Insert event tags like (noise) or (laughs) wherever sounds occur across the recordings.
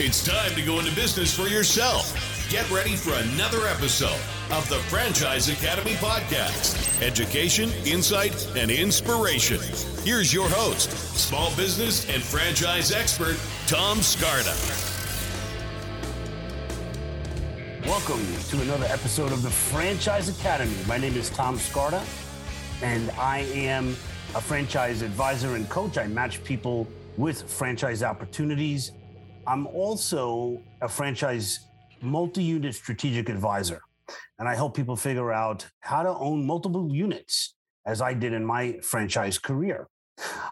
It's time to go into business for yourself. Get ready for another episode of the Franchise Academy podcast education, insight, and inspiration. Here's your host, small business and franchise expert, Tom Scarda. Welcome to another episode of the Franchise Academy. My name is Tom Scarda, and I am a franchise advisor and coach. I match people with franchise opportunities. I'm also a franchise multi unit strategic advisor, and I help people figure out how to own multiple units, as I did in my franchise career.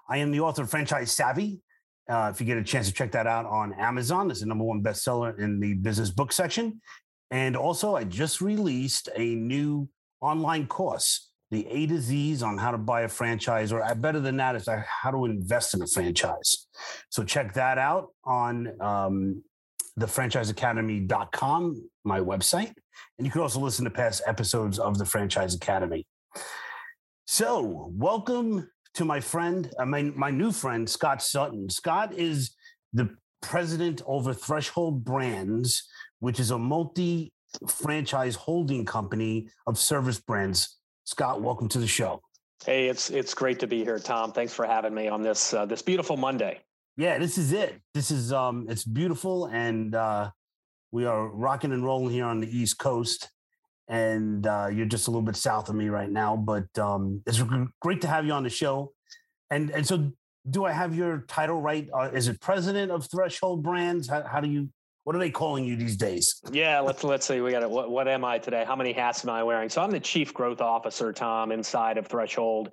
I am the author of Franchise Savvy. Uh, if you get a chance to check that out on Amazon, it's the number one bestseller in the business book section. And also, I just released a new online course the A to Z's on how to buy a franchise, or uh, better than that, is uh, how to invest in a franchise. So check that out on um, thefranchiseacademy.com, my website. And you can also listen to past episodes of the Franchise Academy. So, welcome to my friend, uh, my, my new friend, Scott Sutton. Scott is the president over Threshold Brands, which is a multi franchise holding company of service brands Scott, welcome to the show. Hey, it's it's great to be here, Tom. Thanks for having me on this uh, this beautiful Monday. Yeah, this is it. This is um, it's beautiful, and uh, we are rocking and rolling here on the East Coast. And uh, you're just a little bit south of me right now, but um, it's great to have you on the show. And and so, do I have your title right? Uh, is it president of Threshold Brands? How, how do you what are they calling you these days? Yeah, let's let's see. We got it. What, what am I today? How many hats am I wearing? So I'm the chief growth officer, Tom, inside of Threshold,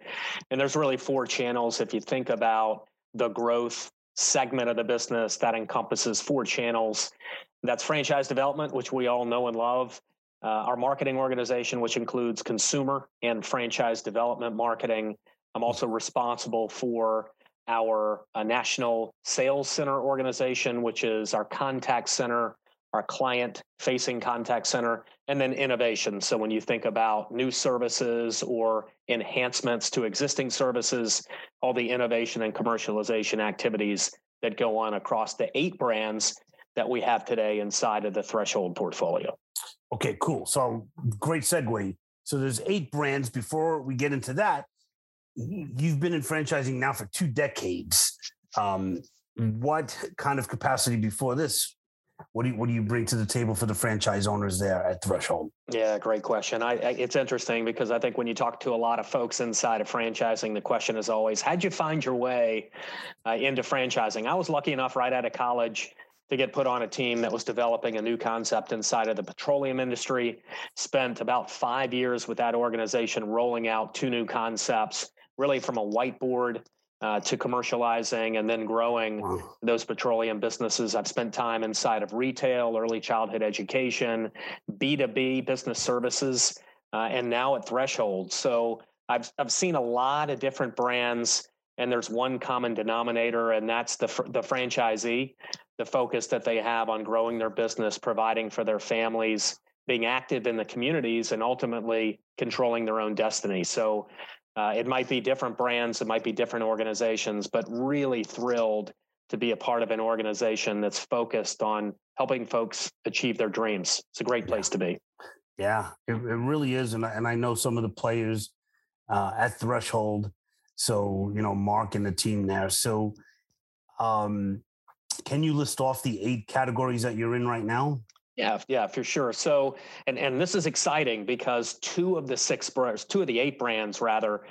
and there's really four channels. If you think about the growth segment of the business, that encompasses four channels. That's franchise development, which we all know and love. Uh, our marketing organization, which includes consumer and franchise development marketing. I'm also responsible for our uh, national sales center organization, which is our contact center, our client facing contact center, and then innovation. So when you think about new services or enhancements to existing services, all the innovation and commercialization activities that go on across the eight brands that we have today inside of the Threshold portfolio. Okay, cool. So great segue. So there's eight brands. Before we get into that, you've been in franchising now for two decades. Um, what kind of capacity before this? What do you what do you bring to the table for the franchise owners there at Threshold? Yeah, great question. I, I, it's interesting because I think when you talk to a lot of folks inside of franchising, the question is always, how'd you find your way uh, into franchising? I was lucky enough right out of college to get put on a team that was developing a new concept inside of the petroleum industry. Spent about five years with that organization rolling out two new concepts really from a whiteboard uh, to commercializing and then growing wow. those petroleum businesses. I've spent time inside of retail, early childhood education, B2B business services, uh, and now at Threshold. So I've, I've seen a lot of different brands, and there's one common denominator, and that's the, the franchisee, the focus that they have on growing their business, providing for their families, being active in the communities, and ultimately controlling their own destiny. So uh, it might be different brands, it might be different organizations, but really thrilled to be a part of an organization that's focused on helping folks achieve their dreams. It's a great place yeah. to be. Yeah, it, it really is. And, and I know some of the players uh, at Threshold. So, you know, Mark and the team there. So, um, can you list off the eight categories that you're in right now? Yeah, yeah, for sure. So, and and this is exciting because two of the six brands, two of the eight brands rather,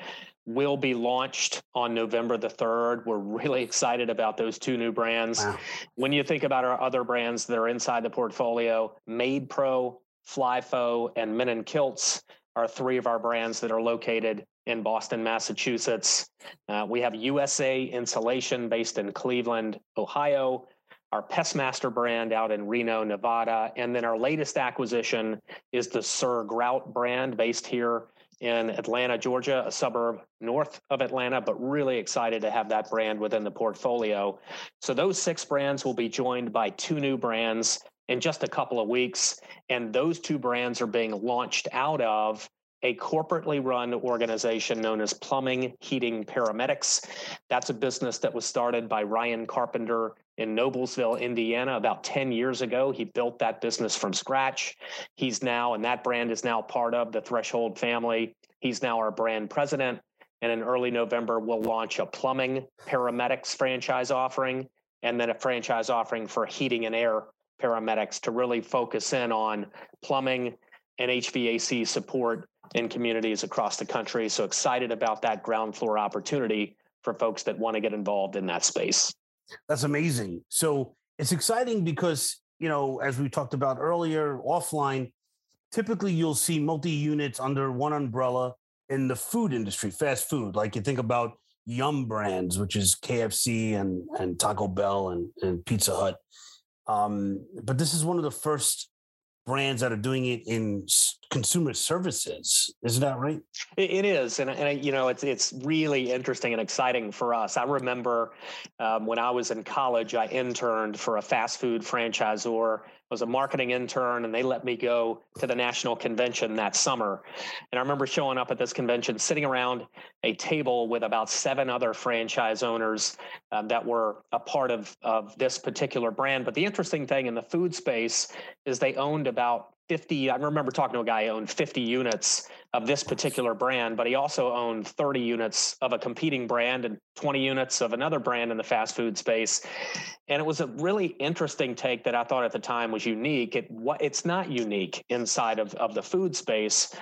will be launched on November the 3rd. We're really excited about those two new brands. Wow. When you think about our other brands that are inside the portfolio, MaidPro, Flyfo, and Men in Kilts are three of our brands that are located in Boston, Massachusetts. Uh, we have USA Insulation based in Cleveland, Ohio our Pestmaster brand out in Reno, Nevada. And then our latest acquisition is the Sir Grout brand based here in Atlanta, Georgia, a suburb north of Atlanta, but really excited to have that brand within the portfolio. So those six brands will be joined by two new brands in just a couple of weeks. And those two brands are being launched out of a corporately run organization known as Plumbing Heating Paramedics. That's a business that was started by Ryan Carpenter in Noblesville, Indiana, about 10 years ago. He built that business from scratch. He's now, and that brand is now part of the Threshold family. He's now our brand president. And in early November, we'll launch a plumbing paramedics franchise offering and then a franchise offering for heating and air paramedics to really focus in on plumbing and HVAC support in communities across the country. So excited about that ground floor opportunity for folks that want to get involved in that space. That's amazing. So it's exciting because, you know, as we talked about earlier, offline, typically you'll see multi units under one umbrella in the food industry, fast food. Like you think about Yum Brands, which is KFC and, and Taco Bell and, and Pizza Hut. Um, but this is one of the first brands that are doing it in consumer services. Isn't that right? it is, and, and you know, it's it's really interesting and exciting for us. I remember um, when I was in college, I interned for a fast food franchisor was a marketing intern and they let me go to the national convention that summer. And I remember showing up at this convention, sitting around a table with about seven other franchise owners um, that were a part of, of this particular brand. But the interesting thing in the food space is they owned about 50 i remember talking to a guy who owned 50 units of this particular brand but he also owned 30 units of a competing brand and 20 units of another brand in the fast food space. And it was a really interesting take that i thought at the time was unique. It what it's not unique inside of, of the food space.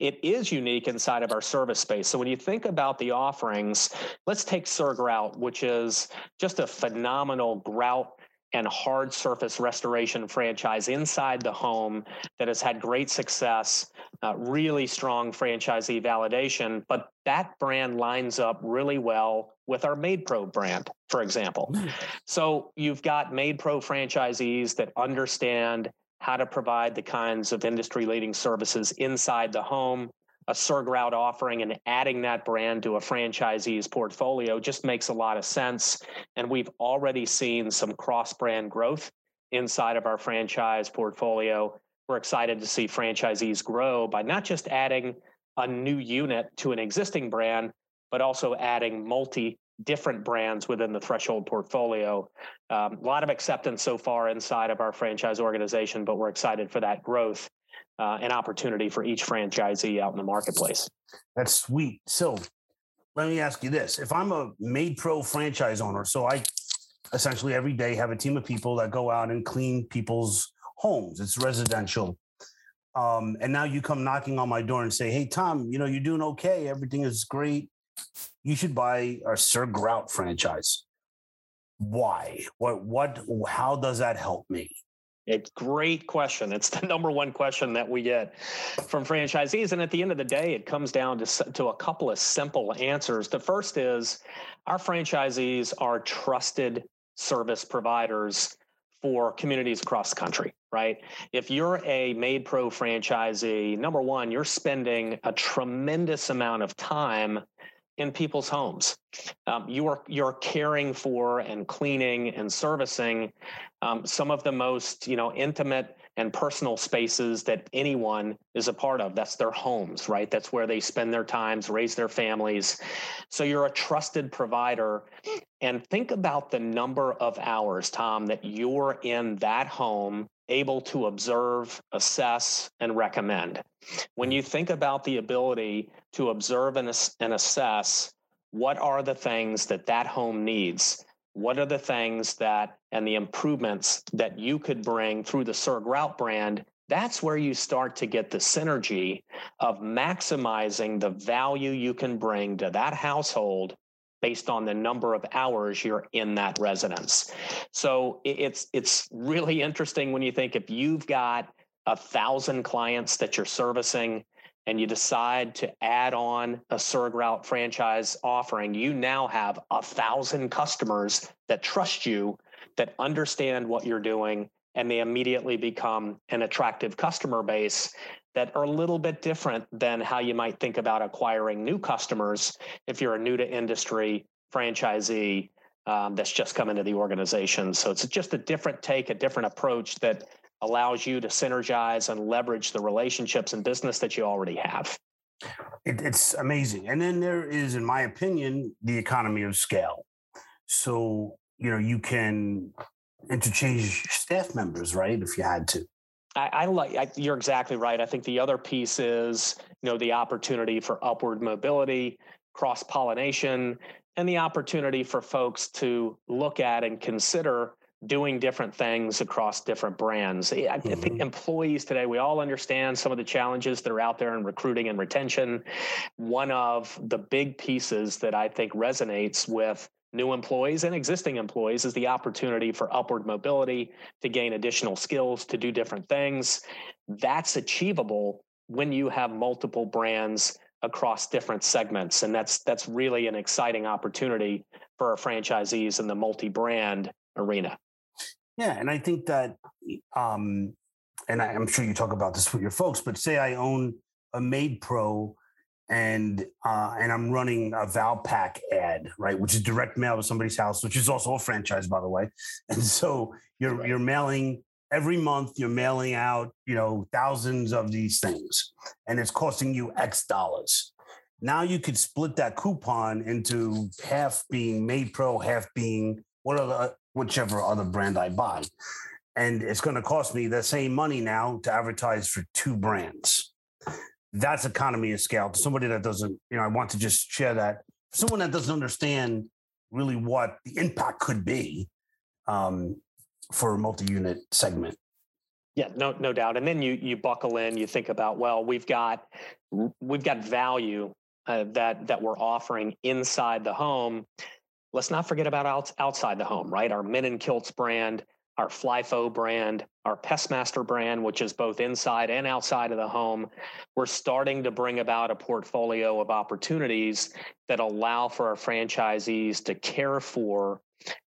It is unique inside of our service space. So when you think about the offerings let's take Sir Grout which is just a phenomenal grout and hard surface restoration franchise inside the home that has had great success, uh, really strong franchisee validation. But that brand lines up really well with our MaidPro brand, for example. Hmm. So you've got MaidPro franchisees that understand how to provide the kinds of industry leading services inside the home a Sir Grout offering and adding that brand to a franchisee's portfolio just makes a lot of sense. And we've already seen some cross brand growth inside of our franchise portfolio. We're excited to see franchisees grow by not just adding a new unit to an existing brand, but also adding multi different brands within the threshold portfolio. Um, a lot of acceptance so far inside of our franchise organization, but we're excited for that growth uh, an opportunity for each franchisee out in the marketplace. That's sweet. So let me ask you this. If I'm a MaidPro franchise owner, so I essentially every day have a team of people that go out and clean people's homes, it's residential. Um, and now you come knocking on my door and say, Hey, Tom, you know, you're doing okay. Everything is great. You should buy a Sir Grout franchise. Why? What, what, how does that help me? It's great question. It's the (laughs) number one question that we get from franchisees. And at the end of the day, it comes down to, to a couple of simple answers. The first is our franchisees are trusted service providers for communities across the country, right? If you're a MaidPro franchisee, number one, you're spending a tremendous amount of time in people's homes. Um, you're you're caring for and cleaning and servicing um, some of the most you know intimate and personal spaces that anyone is a part of. That's their homes, right? That's where they spend their times, raise their families. So you're a trusted provider. And think about the number of hours, Tom, that you're in that home able to observe, assess, and recommend. When you think about the ability to observe and, and assess what are the things that that home needs, what are the things that and the improvements that you could bring through the Sir Grout brand that's where you start to get the synergy of maximizing the value you can bring to that household based on the number of hours you're in that residence. So it's it's really interesting when you think if you've got a thousand clients that you're servicing and you decide to add on a Sir Grout franchise offering, you now have a thousand customers that trust you, that understand what you're doing, and they immediately become an attractive customer base that are a little bit different than how you might think about acquiring new customers if you're a new to industry franchisee um, that's just come into the organization. So it's just a different take, a different approach that allows you to synergize and leverage the relationships and business that you already have. It, it's amazing. And then there is, in my opinion, the economy of scale. So, you know, you can interchange staff members, right? If you had to. I, I like I, you're exactly right. I think the other piece is you know the opportunity for upward mobility, cross pollination, and the opportunity for folks to look at and consider doing different things across different brands. I, mm-hmm. I, think mm-hmm. employees today, we all understand some of the challenges that are out there in recruiting and retention. One of the big pieces that I think resonates with new employees and existing employees is the opportunity for upward mobility to gain additional skills to do different things. That's achievable when you have multiple brands across different segments and that's that's really an exciting opportunity for our franchisees in the multi-brand arena. Yeah, and I think that um and I, I'm sure you talk about this with your folks, but say I own a MaidPro and uh, and I'm running a Valpak ad, right, which is direct mail to somebody's house, which is also a franchise, by the way. (laughs) And so you're right. you're mailing every month. You're mailing out, you know, thousands of these things, and it's costing you X dollars. Now you could split that coupon into half being MaidPro, half being what other whichever other brand I buy, and it's going to cost me the same money now to advertise for two brands that's economy of scale to somebody that doesn't, you know, I want to just share that. Someone that doesn't understand really what the impact could be um, for a multi-unit segment. Yeah, no, no doubt. And then you you buckle in. You think about well, we've got we've got value uh, that that we're offering inside the home. Let's not forget about out, outside the home, right? Our Men in Kilts brand, our Flyfo brand, our Pestmaster brand, which is both inside and outside of the home, we're starting to bring about a portfolio of opportunities that allow for our franchisees to care for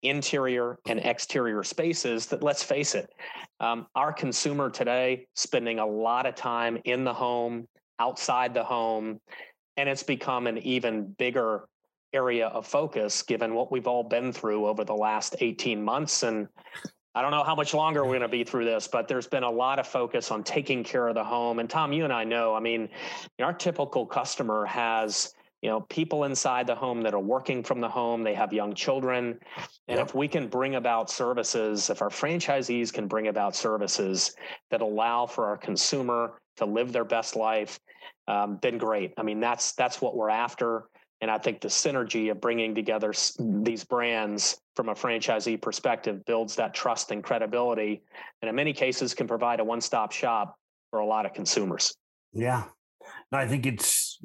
interior and exterior spaces that let's face it um, our consumer today spending a lot of time in the home outside the home and it's become an even bigger area of focus given what we've all been through over the last 18 months and I don't know how much longer we're going to be through this, but there's been a lot of focus on taking care of the home. And Tom, you and I know, I mean, our typical customer has you know people inside the home that are working from the home they have young children and yep. if we can bring about services if our franchisees can bring about services that allow for our consumer to live their best life um, then great i mean that's that's what we're after and I think the synergy of bringing together these brands from a franchisee perspective builds that trust and credibility, and in many cases can provide a one-stop shop for a lot of consumers. Yeah, no, I think it's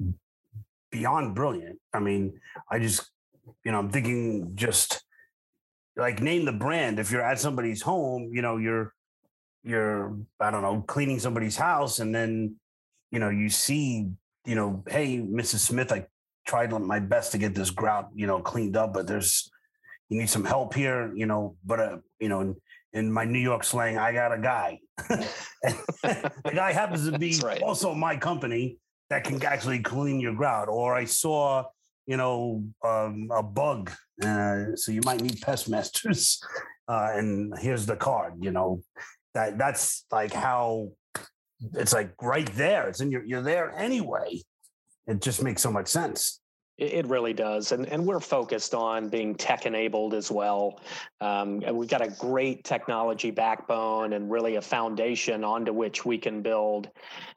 beyond brilliant. I mean, I just, you know, I'm thinking just like name the brand. If you're at somebody's home, you know, you're you're I don't know cleaning somebody's house, and then you know you see you know, hey, Mrs. Smith, I tried my best to get this grout, you know, cleaned up, but there's you need some help here, you know. But uh, you know, in, in my New York slang, I got a guy. (laughs) the guy happens to be right. also my company that can actually clean your grout. Or I saw, you know, um, a bug, uh, so you might need pest masters. (laughs) Uh, and here's the card. You know, that that's like how it's like right there. It's in your you're there anyway. It just makes so much sense. It really does. And, and we're focused on being tech enabled as well. Um, and we've got a great technology backbone and really a foundation onto which we can build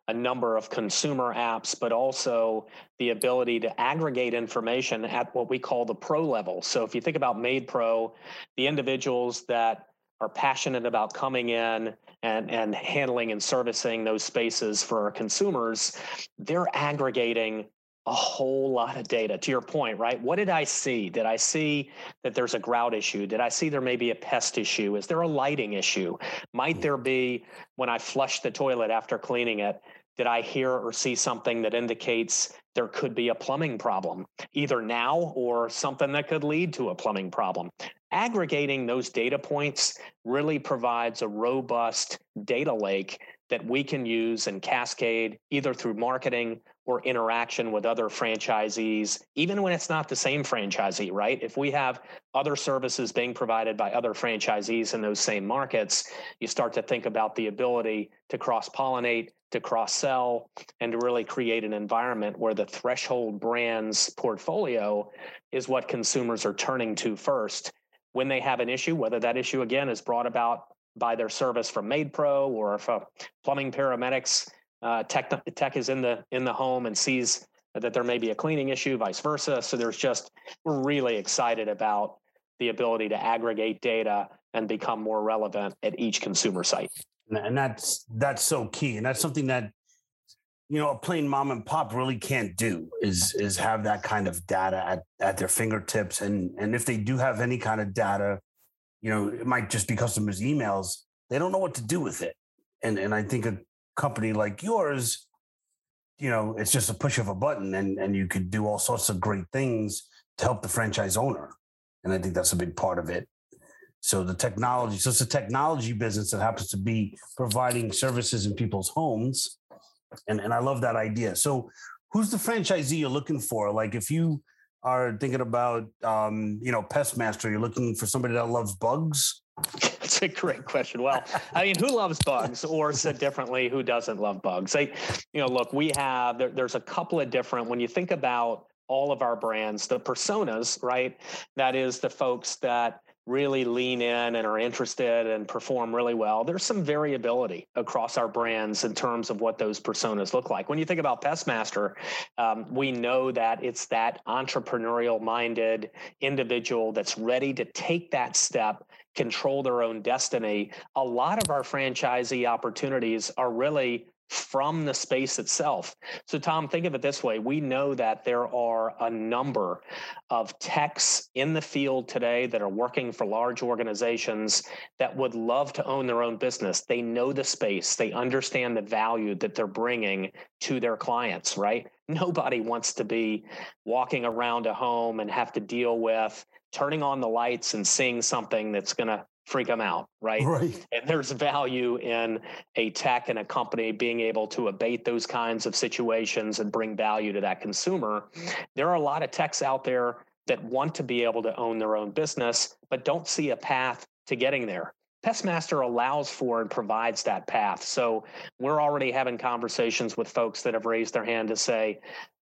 a number of consumer apps, but also the ability to aggregate information at what we call the pro level. So if you think about MaidPro, the individuals that are passionate about coming in and, and handling and servicing those spaces for our consumers, they're aggregating a whole lot of data to your point right? What did i see? Did i see that there's a grout issue? Did i see there may be a pest issue? Is there a lighting issue? Might mm. there be when i flush the toilet after cleaning it did i hear or see something that indicates there could be a plumbing problem either now or something that could lead to a plumbing problem? Aggregating those data points really provides a robust data lake that we can use and cascade either through marketing or interaction with other franchisees, even when it's not the same franchisee, right? If we have other services being provided by other franchisees in those same markets, you start to think about the ability to cross pollinate, to cross sell, and to really create an environment where the threshold brands portfolio is what consumers are turning to first when they have an issue, whether that issue again is brought about by their service from MaidPro or if a plumbing paramedics uh, tech tech is in the in the home and sees that there may be a cleaning issue, vice versa. So there's just we're really excited about the ability to aggregate data and become more relevant at each consumer site. And that's that's so key, and that's something that you know a plain mom and pop really can't do is is have that kind of data at, at their fingertips and and if they do have any kind of data you know it might just be customers emails they don't know what to do with it and and i think a company like yours you know it's just a push of a button and and you could do all sorts of great things to help the franchise owner and i think that's a big part of it so the technology so it's a technology business that happens to be providing services in people's homes and and I love that idea. So, who's the franchisee you're looking for? Like, if you are thinking about, um, you know, pest master, you're looking for somebody that loves bugs. (laughs) That's a great question. Well, I mean, who loves bugs, or said differently, who doesn't love bugs? I, you know, look, we have there, there's a couple of different. When you think about all of our brands, the personas, right? That is the folks that really lean in and are interested and perform really well, there's some variability across our brands in terms of what those personas look like. When you think about Pestmaster, um, we know that it's that entrepreneurial minded individual that's ready to take that step control their own destiny. A lot of our franchisee opportunities are really from the space itself. So, Tom, think of it this way we know that there are a number of techs in the field today that are working for large organizations that would love to own their own business. They know the space, they understand the value that they're bringing to their clients, right? Nobody wants to be walking around a home and have to deal with turning on the lights and seeing something that's going to freak them out, right? Right. And there's value in a tech and a company being able to abate those kinds of situations and bring value to that consumer. There are a lot of techs out there that want to be able to own their own business, but don't see a path to getting there. Pestmaster allows for and provides that path. So we're already having conversations with folks that have raised their hand to say,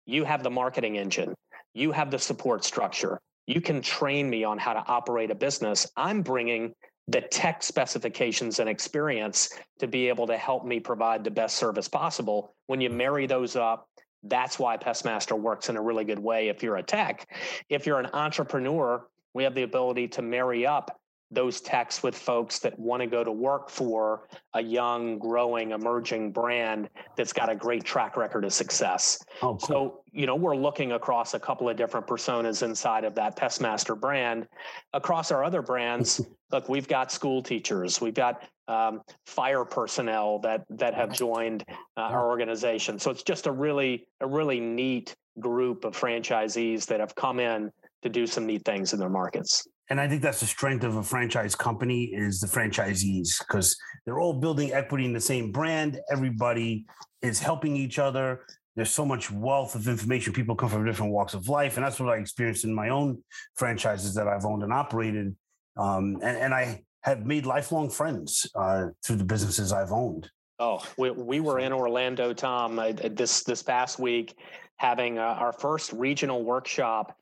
you have the marketing engine, you have the support structure, you can train me on how to operate a business. I'm bringing the tech specifications and experience to be able to help me provide the best service possible. When you marry those up, that's why Pestmaster works in a really good way if you're a tech. If you're an entrepreneur, we have the ability to marry up those texts with folks that want to go to work for a young, growing, emerging brand that's got a great track record of success. Oh, cool. So, you know, we're looking across a couple of different personas inside of that Pestmaster brand. Across our other brands, (laughs) look, we've got school teachers, we've got um, fire personnel that that have joined uh, our organization. So it's just a really a really neat group of franchisees that have come in to do some neat things in their markets and I think that's the strength of a franchise company is the franchisees because they're all building equity in the same brand. Everybody is helping each other. There's so much wealth of information. People come from different walks of life, and that's what I experienced in my own franchises that I've owned and operated. Um, and, and, I have made lifelong friends uh, through the businesses I've owned. Oh, we, we were in Orlando, Tom, uh, this this past week, having uh, our first regional workshop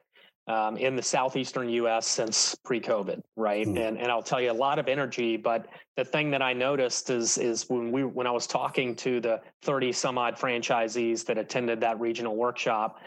um, in the southeastern U.S. since pre-COVID, right? Mm. And and I'll tell you a lot of energy, but the thing that I noticed is is when we when I was talking to the 30 some odd franchisees that attended that regional workshop,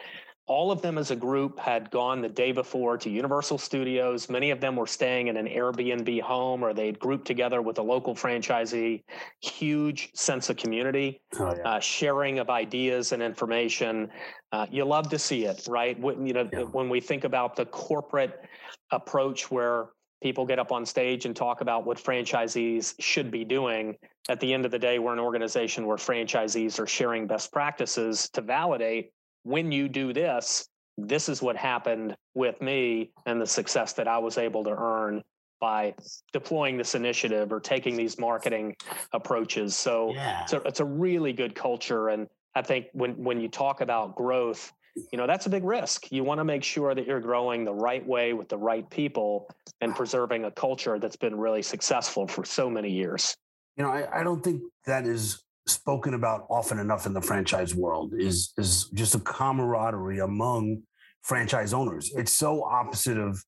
all of them as a group had gone the day before to Universal Studios. Many of them were staying in an Airbnb home or they'd grouped together with a local franchisee. Huge sense of community, oh, yeah. uh, sharing of ideas and information. Uh, you love to see it, right? When, you know, yeah. when we think about the corporate approach where people get up on stage and talk about what franchisees should be doing. At the end of the day, we're an organization where franchisees are sharing best practices to validate when you do this, this is what happened with me and the success that I was able to earn by deploying this initiative or taking these marketing approaches. So, yeah. so it's a really good culture. And I think when, when you talk about growth, you know, that's a big risk. You want to make sure that you're growing the right way with the right people and preserving a culture that's been really successful for so many years. You know, I, I don't think that is spoken about often enough in the franchise world is is just a camaraderie among franchise owners. It's so opposite of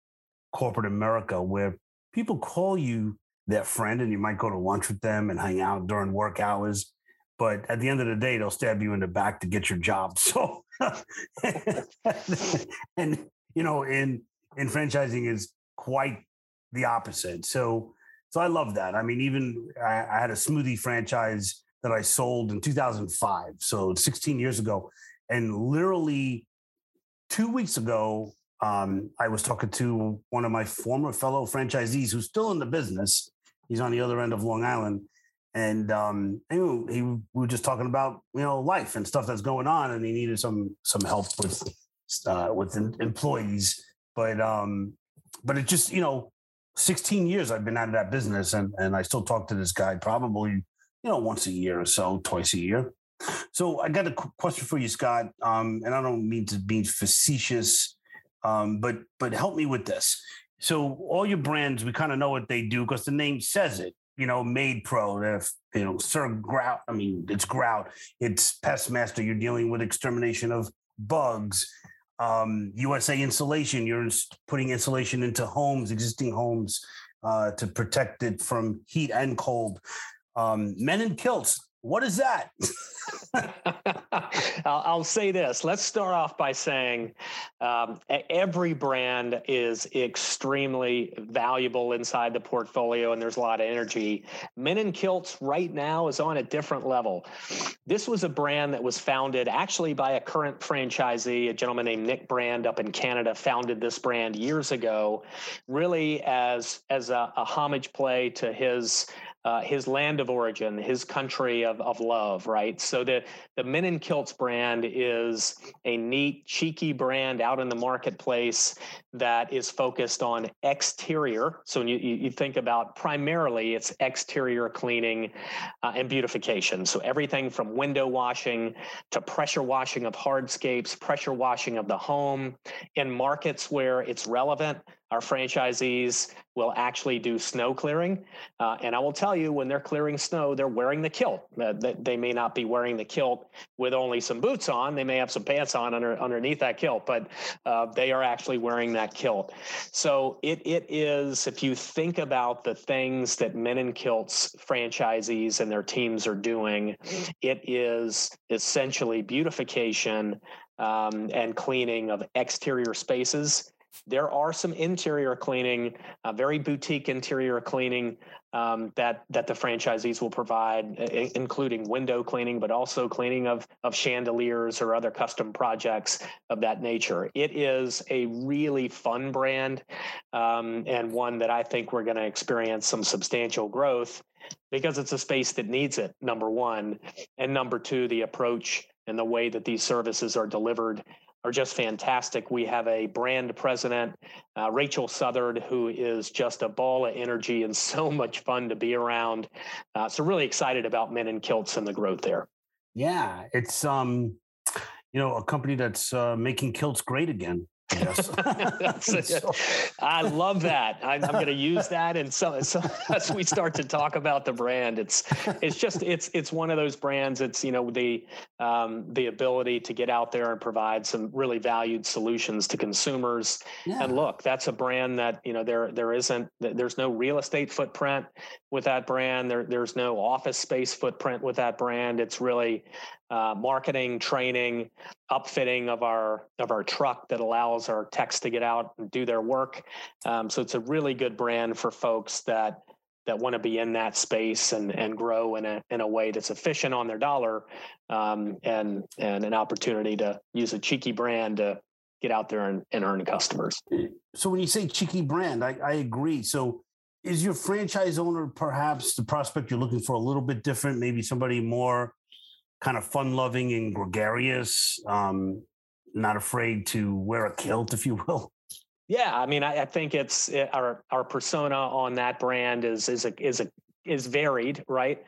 corporate America where people call you their friend and you might go to lunch with them and hang out during work hours. But at the end of the day, they'll stab you in the back to get your job. (laughs) So, and you know, in in franchising is quite the opposite. So, so I love that. I mean, even I, I had a smoothie franchise that I sold in 2005, so 16 years ago, and literally two weeks ago, um, I was talking to one of my former fellow franchisees who's still in the business. He's on the other end of Long Island, and um, he, he, we were just talking about you know life and stuff that's going on, and he needed some some help with uh, with employees. But um, but it just you know, 16 years I've been out of that business, and and I still talk to this guy probably you know once a year or so, twice a year. So I got a question for you, Scott, um, and I don't mean to be facetious um, but but help me with this. So all your brands, we kind of know what they do because the name says it. You know, MaidPro, if you know, Sir Grout. I mean, it's Grout. It's Pest Master. You're dealing with extermination of bugs. Um, USA Insulation. You're putting insulation into homes, existing homes, uh, to protect it from heat and cold. Um, men in kilts. What is that? (laughs) I'll, say this. Let's start off by saying um, every brand is extremely valuable inside the portfolio, and there's a lot of energy. Men in Kilts right now is on a different level. This was a brand that was founded actually by a current franchisee, a gentleman named Nick Brand up in Canada, founded this brand years ago, really as as a, a homage play to his uh, his land of origin, his country of, of love, right? So the, the Men in Kilts brand is a neat, cheeky brand out in the marketplace that is focused on exterior. So when you, you think about primarily it's exterior cleaning uh, and beautification. So everything from window washing to pressure washing of hardscapes, pressure washing of the home in markets where it's relevant our franchisees will actually do snow clearing. Uh, and I will tell you, when they're clearing snow, they're wearing the kilt. Uh, they may not be wearing the kilt with only some boots on. They may have some pants on under, underneath that kilt, but uh, they are actually wearing that kilt. So it, it is, if you think about the things that Men in Kilts franchisees and their teams are doing, it is essentially beautification um, and cleaning of exterior spaces there are some interior cleaning, uh, very boutique interior cleaning um, that that the franchisees will provide, including window cleaning, but also cleaning of of chandeliers or other custom projects of that nature. It is a really fun brand, um, and one that I think we're going to experience some substantial growth because it's a space that needs it. Number one, and number two, the approach and the way that these services are delivered are just fantastic. We have a brand president, uh, Rachel Southard, who is just a ball of energy and (laughs) so much fun to be around. Uh, so really excited about Men in Kilts and the growth there. Yeah, it's um, you know, a company that's uh, making kilts great again. Yes. (laughs) (laughs) so, I love that. I, am going to use that, and so, so (laughs) as we start to talk about the brand, it's it's just it's it's one of those brands. It's you know the um, the ability to get out there and provide some really valued solutions to consumers. Yeah. And look, that's a brand that you know there there isn't there's no real estate footprint with that brand. There there's no office space footprint with that brand. It's really uh, marketing, training, upfitting of our of our truck that allows our techs to get out and do their work. Um, so it's a really good brand for folks that that want to be in that space and and grow in a in a way that's efficient on their dollar, um, and and an opportunity to use a cheeky brand to get out there and, and earn customers. So when you say cheeky brand, I, I agree. So is your franchise owner perhaps the prospect you're looking for a little bit different? Maybe somebody more kind of fun loving and gregarious, um, not afraid to wear a kilt, if you will. Yeah, I mean, I, I think it's it, eh, our our persona on that brand is is a is a is varied, right?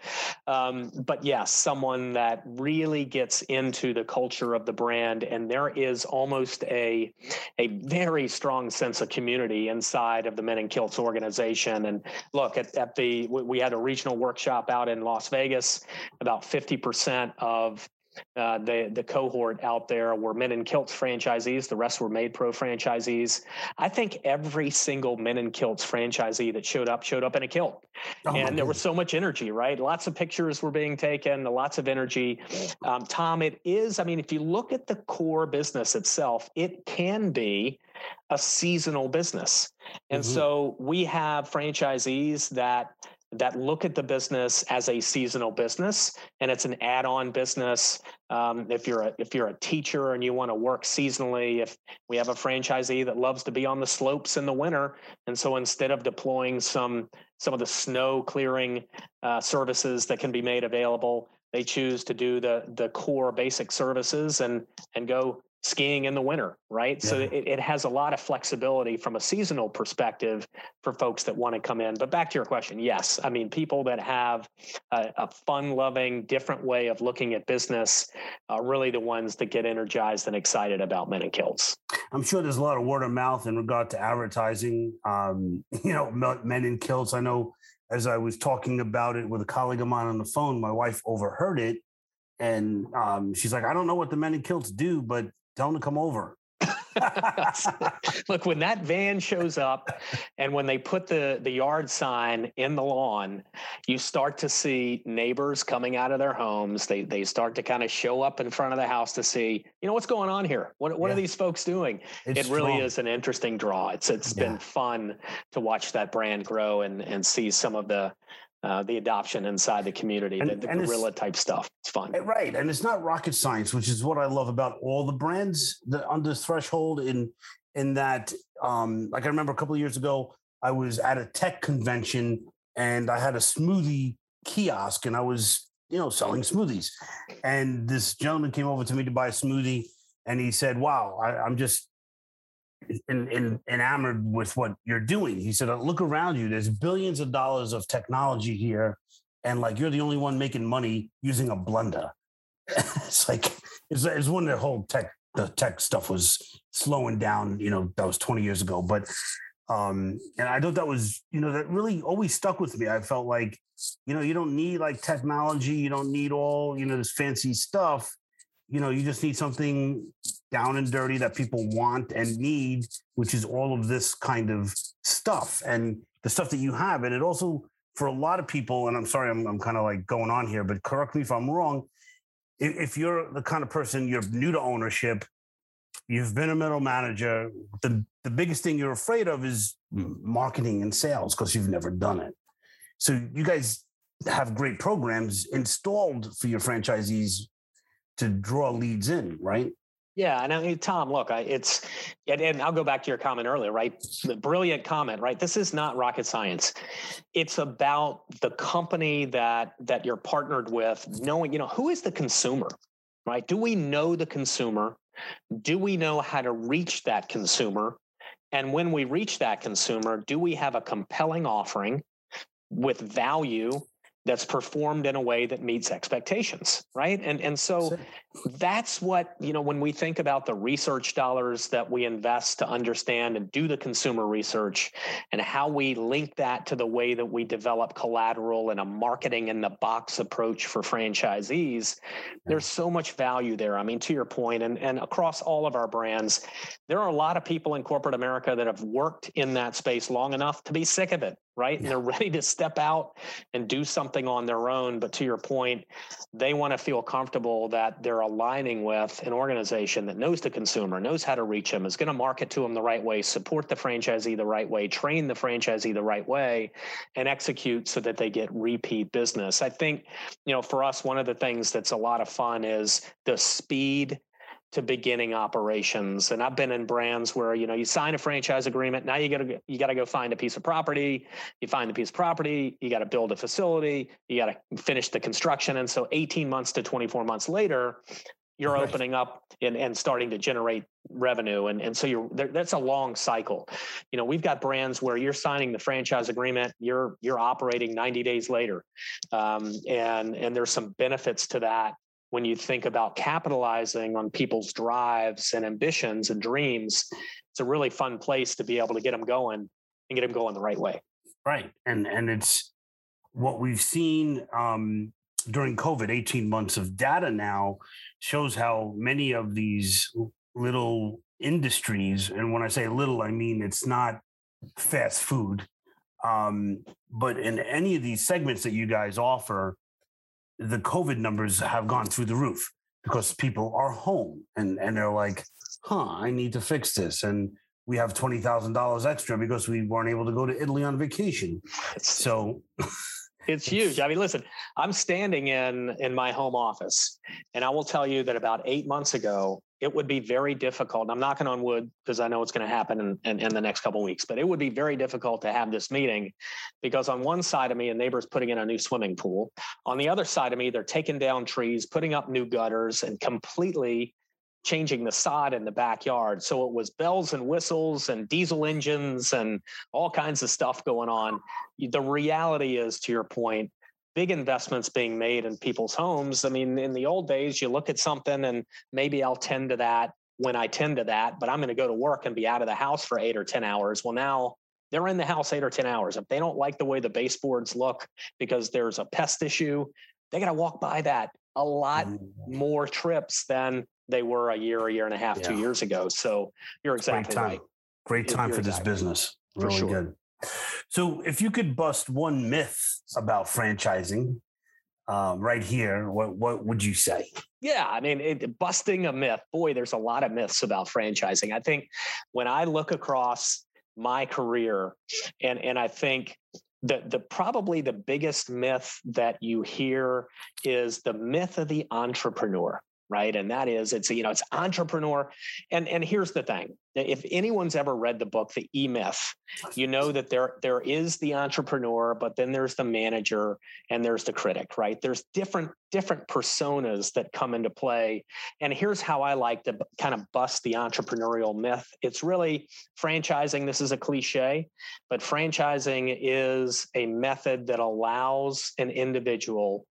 Um, but yes, someone that really gets into the culture of the brand, and there is almost a a very strong sense of community inside of the Men in Kilts organization. And look at, at the we had a regional workshop out in Las Vegas. About fifty percent of uh, the the cohort out there were Men in Kilts franchisees. The rest were MaidPro franchisees. I think every single Men in Kilts franchisee that showed up showed up in a kilt, oh and there was so much energy. Right, lots of pictures were being taken, lots of energy. Um, Tom, it is. I mean, if you look at the core business itself, it can be a seasonal business, and mm-hmm. so we have franchisees that that look at the business as a seasonal business and it's an add-on business. Um, if you're a if you're a teacher and you want to work seasonally if we have a franchisee that loves to be on the slopes in the winter and so instead of deploying some some of the snow clearing uh, services that can be made available they choose to do the the core basic services and and go skiing in the winter, right? Yeah. So it, it has a lot of flexibility from a seasonal perspective for folks that want to come in. But back to your question, yes. I mean, people that have a, a fun loving, different way of looking at business are really the ones that get energized and excited about Men in Kilts. I'm sure there's a lot of word of mouth in regard to advertising. Um, (laughs) you know, Men in Kilts. I know as I was talking about it with a colleague of mine on the phone, my wife overheard it and um, she's like, I don't know what the men in kilts do, but Tell them to come over. (laughs) Look, when that van shows up and when they put the, the yard sign in the lawn, you start to see neighbors coming out of their homes. They they start to kind of show up in front of the house to see, you know, what's going on here? What what yeah. are these folks doing? It's it really strong. is an interesting draw. It's it's yeah. been fun to watch that brand grow and and see some of the uh, the adoption inside the community, and, the, the guerrilla type stuff. It's fun. Eh, right. And it's not rocket science, which is what I love about all the brands that under threshold in in that um, like I remember a couple of years ago, I was at a tech convention and I had a smoothie kiosk and I was, you know, selling smoothies. And this gentleman came over to me to buy a smoothie and he said, Wow, I, I'm just in, in, enamored with what you're doing. He said, "Look around you. There's billions of dollars of technology here, and like you're the only one making money using a blender." (laughs) it's like it's, it's when the whole tech the tech stuff was slowing down. You know, that was 20 years ago, but um, and I thought that was you know that really always stuck with me. I felt like you know you don't need like technology, you don't need all you know this fancy stuff. You know, you just need something down and dirty that people want and need, which is all of this kind of stuff and the stuff that you have. And it also, for a lot of people, and I'm sorry, I'm, I'm kind of like going on here, but correct me if I'm wrong. If, if you're the kind of person you're new to ownership, you've been a middle manager, the, the biggest thing you're afraid of is marketing and sales because you've never done it. So you guys have great programs installed for your franchisees to draw leads in, right? Yeah, and uh, I mean, Tom, look, I, it's and, and, I'll go back to your comment earlier, right? The brilliant comment, right? This is not rocket science. It's about the company that that you're partnered with, knowing, you know, who is the consumer, right? Do we know the consumer? Do we know how to reach that consumer? And when we reach that consumer, do we have a compelling offering with value that's performed in a way that meets expectations right? And and so that's what you know when we think about the research dollars that we invest to understand and do the consumer research and how we link that to the way that we develop collateral and a marketing in the box approach for franchisees there's so much value there. I mean to your point and and across all of our brands there are a lot of people in corporate america that have worked in that space long enough to be sick of it right? And they're ready to step out and do something on their own. But to your point, they want to feel comfortable that they're aligning with an organization that knows the consumer, knows how to reach them, is going to market to them the right way, support the franchisee the right way, train the franchisee the right way, and execute so that they get repeat business. I think, you know, for us, one of the things that's a lot of fun is the speed to beginning operations. And I've been in brands where you know you sign a franchise agreement. Now you got to you got to go find a piece of property. You find the piece of property. You got to build a facility. You got to finish the construction. And so 18 months to 24 months later, you're right. opening up and, and starting to generate revenue and, and so you're that's a long cycle you know we've got brands where you're signing the franchise agreement you're you're operating 90 days later um, and and there's some benefits to that when you think about capitalizing on people's drives and ambitions and dreams, it's a really fun place to be able to get them going and get them going the right way. Right, and and it's what we've seen. Um, during COVID, 18 months of data now shows how many of these little industries, and when I say little, I mean it's not fast food, um, but in any of these segments that you guys offer, the COVID numbers have gone through the roof because people are home and, and they're like, huh, I need to fix this. And we have $20,000 extra because we weren't able to go to Italy on vacation. So it's huge. I mean, listen, I'm standing in in my home office, and I will tell you that about eight months ago, it would be very difficult. I'm knocking on wood because I know it's going to happen in, in, in, the next couple weeks, but it would be very difficult to have this meeting because on one side of me, a neighbor's putting in a new swimming pool. On the other side of me, they're taking down trees, putting up new gutters, and completely changing the sod in the backyard. So it was bells and whistles and diesel engines and all kinds of stuff going on. The reality is, to your point, big investments being made in people's homes. I mean, in the old days, you look at something and maybe I'll tend to that when I tend to that, but I'm going to go to work and be out of the house for eight or 10 hours. Well, now they're in the house eight or 10 hours. If they don't like the way the baseboards look because there's a pest issue, they got to walk by that a lot mm. more trips than they were a year, a year and a half, yeah. two years ago. So you're exactly Great right. Great time you're for exactly this business. Really sure. good. So, if you could bust one myth about franchising um, right here, what what would you say? Yeah, I mean, it, busting a myth. Boy, there's a lot of myths about franchising. I think when I look across my career, and and I think the the probably the biggest myth that you hear is the myth of the entrepreneur right? And that is it's you know it's entrepreneur. And and here's the thing if anyone's ever read the book the e-myth you know that there there is the entrepreneur but then there's the manager and there's the critic right? There's different different personas that come into play. And here's how i like to kind of bust the entrepreneurial myth. It's really franchising this is a cliche but franchising is a method that allows an individual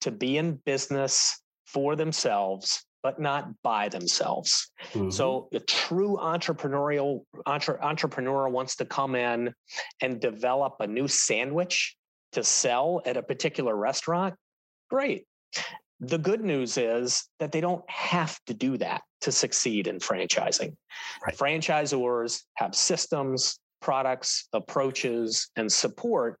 to be in business for themselves but not by themselves. Mm-hmm. So a true entrepreneurial entre, entrepreneur wants to come in and develop a new sandwich to sell at a particular restaurant. Great. The good news is that they don't have to do that to succeed in franchising. Right. Franchisors have systems, products, approaches, and support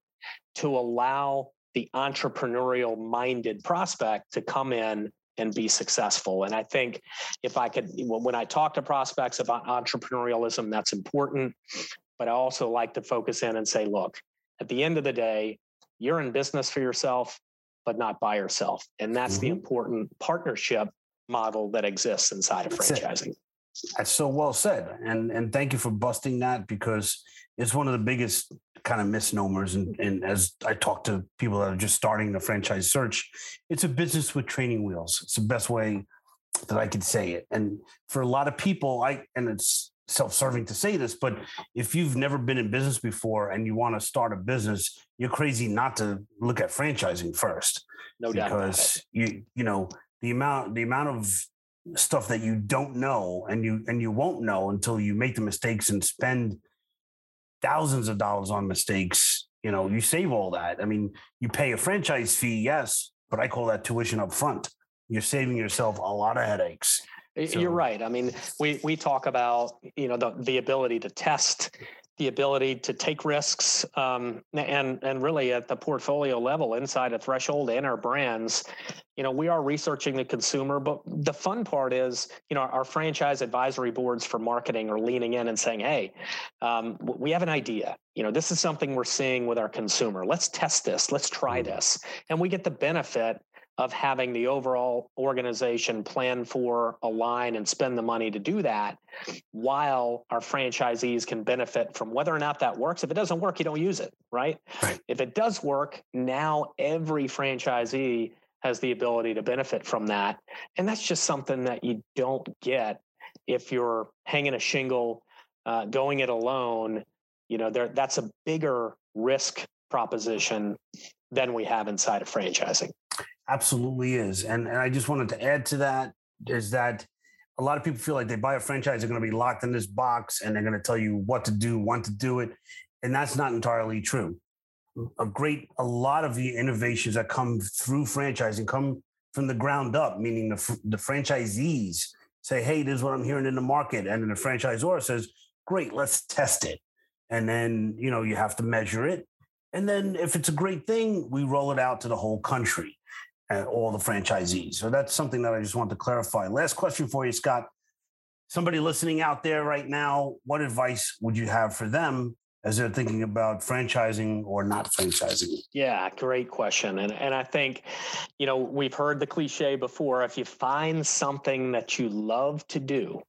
to allow the entrepreneurial minded prospect to come in and be successful. And I think if I could, when I talk to prospects about entrepreneurialism, that's important. But I also like to focus in and say, look, at the end of the day, you're in business for yourself, but not by yourself. And that's mm-hmm. the important partnership model that exists inside of franchising. That's so well said. And and thank you for busting that because it's one of the biggest kind of misnomers. And, and as I talk to people that are just starting the franchise search, it's a business with training wheels. It's the best way that I could say it. And for a lot of people, I and it's self-serving to say this, but if you've never been in business before and you want to start a business, you're crazy not to look at franchising first. No doubt. Because you you know the amount the amount of stuff that you don't know and you and you won't know until you make the mistakes and spend thousands of dollars on mistakes you know you save all that. I mean you pay a franchise fee yes but i call that tuition up front. You're saving yourself a lot of headaches. So. you're right. I mean we we talk about you know the the ability to test the ability to take risks um, and and really at the portfolio level inside a threshold and our brands. You know we are researching the consumer but the fun part is you know our franchise advisory boards for marketing are leaning in and saying hey um, we have an idea. You know this is something we're seeing with our consumer. Let's test this. Let's try mm. this. And we get the benefit of having the overall organization plan for align and spend the money to do that while our franchisees can benefit from whether or not that works. If it doesn't work you don't use it right, right. if it does work now every franchisee has the ability to benefit from that. And that's just something that you don't get if you're hanging a shingle uh, going it alone. You know there that's a bigger risk proposition than we have inside of franchising Absolutely is. And, and I just wanted to add to that is that a lot of people feel like they buy a franchise, they're going to be locked in this box and they're going to tell you what to do, when to do it. And that's not entirely true. Mm. a great a lot of the innovations that come through franchising come from the ground up, meaning the the franchisees say, "Hey, this is what I'm hearing in the market," and then the franchisor says, "Great, let's test it." And then you know you have to measure it, and then if it's a great thing, we roll it out to the whole country and all the franchisees. So that's something that I just want to clarify. Last question for you, Scott. Somebody listening out there right now, what advice would you have for them as they're thinking about franchising or not franchising? Yeah, great question. And and I think, you know, we've heard the cliche before. If you find something that you love to do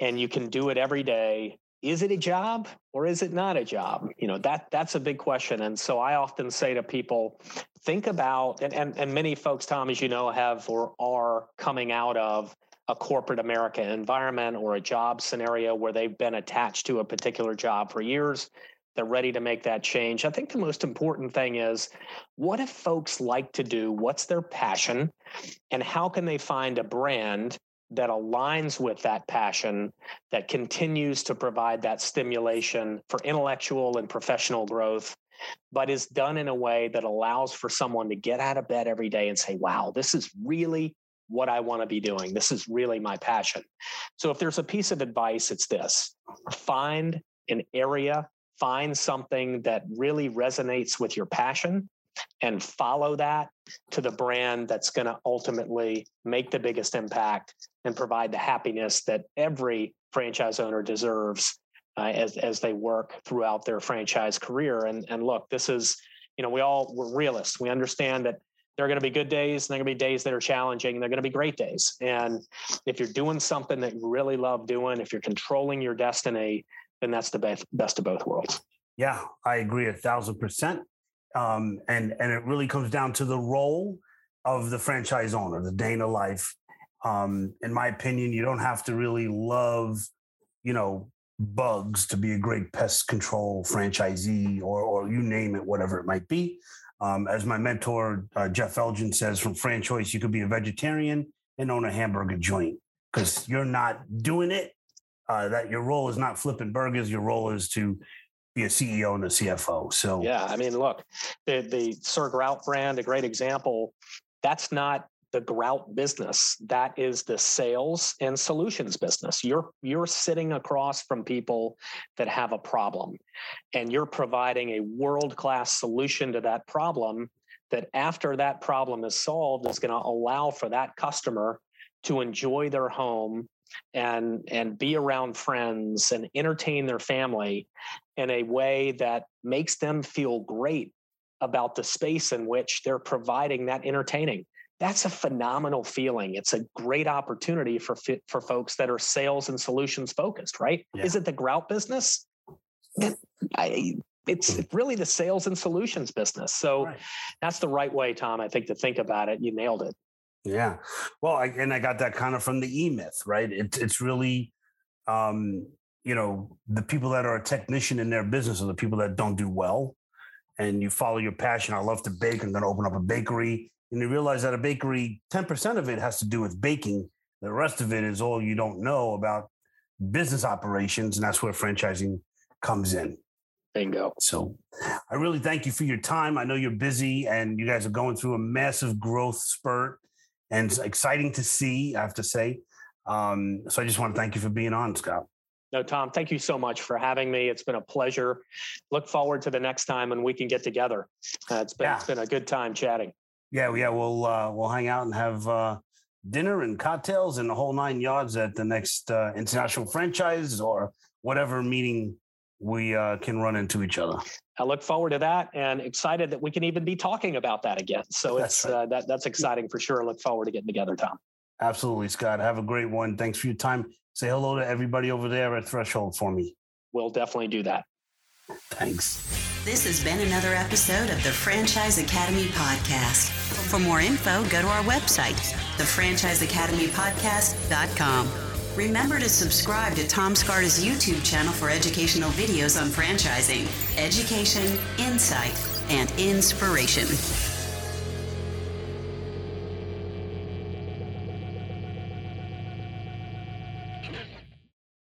and you can do it every day, is it a job or is it not a job? You know, that that's a big question. And so I often say to people, think about and and, and many folks, Tom, as you know, have or are coming out of a corporate America environment or a job scenario where they've been attached to a particular job for years. They're ready to make that change. I think the most important thing is what if folks like to do? What's their passion? And how can they find a brand that aligns with that passion, that continues to provide that stimulation for intellectual and professional growth, but is done in a way that allows for someone to get out of bed every day and say, wow, this is really what I want to be doing. This is really my passion. So if there's a piece of advice, it's this find an area, find something that really resonates with your passion and follow that to the brand that's going to ultimately make the biggest impact and provide the happiness that every franchise owner deserves uh, as as they work throughout their franchise career. And and look this is you know we all we're realists. We understand that there are going to be good days and there are going to be days that are challenging and they're going to be great days. And if you're doing something that you really love doing if you're controlling your destiny then that's the best best of both worlds. Yeah i agree a thousand percent um, and and it really comes down to the role of the franchise owner the in life um, in my opinion you don't have to really love you know bugs to be a great pest control franchisee or or you name it whatever it might be um, as my mentor, uh, Jeff Elgin says from FranChoice, you could be a vegetarian and own a hamburger joint because you're not doing it. Uh, that your role is not flipping burgers. Your role is to be a CEO and a CFO. So yeah, I mean, look, the the Sir Grout brand, a great example. That's not the grout business that is the sales and solutions business you're you're sitting across from people that have a problem and you're providing a world class solution to that problem that after that problem is solved is going to allow for that customer to enjoy their home and and be around friends and entertain their family in a way that makes them feel great about the space in which they're providing that entertaining that's a phenomenal feeling. It's a great opportunity for for folks that are sales and solutions focused, right? Yeah. Is it the grout business? I, it's hmm. really the sales and solutions business. So right. that's the right way, Tom. I think to think about it. You nailed it. Yeah. Well, I, and I got that kind of from the E Myth, right? It's it's really, um, you know, the people that are a technician in their business are the people that don't do well. And you follow your passion. I love to bake. I'm going to open up a bakery and you realize that a bakery, 10% of it has to do with baking. The rest of it is all you don't know about business operations. And that's where franchising comes in. Bingo. So I really thank you for your time. I know you're busy and you guys are going through a massive growth spurt and it's exciting to see, I have to say. Um, so I just want to thank you for being on, Scott. No, Tom, thank you so much for having me. It's been a pleasure. Look forward to the next time when we can get together. Uh, it's been yeah. it's been a good time chatting. Yeah, yeah, we'll uh, we'll hang out and have uh, dinner and cocktails and the whole nine yards at the next uh, international franchise or whatever meeting we uh, can run into each other. I look forward to that and excited that we can even be talking about that again. So that's it's right. uh, that that's exciting for sure. I look forward to getting together, Tom. Absolutely, Scott. Have a great one. Thanks for your time. Say hello to everybody over there at Threshold for me. We'll definitely do that. Thanks. This has been another episode of the Franchise Academy Podcast. For more info, go to our website, thefranchiseacademypodcast.com. Remember to subscribe to Tom Scarda's YouTube channel for educational videos on franchising, education, insight, and inspiration.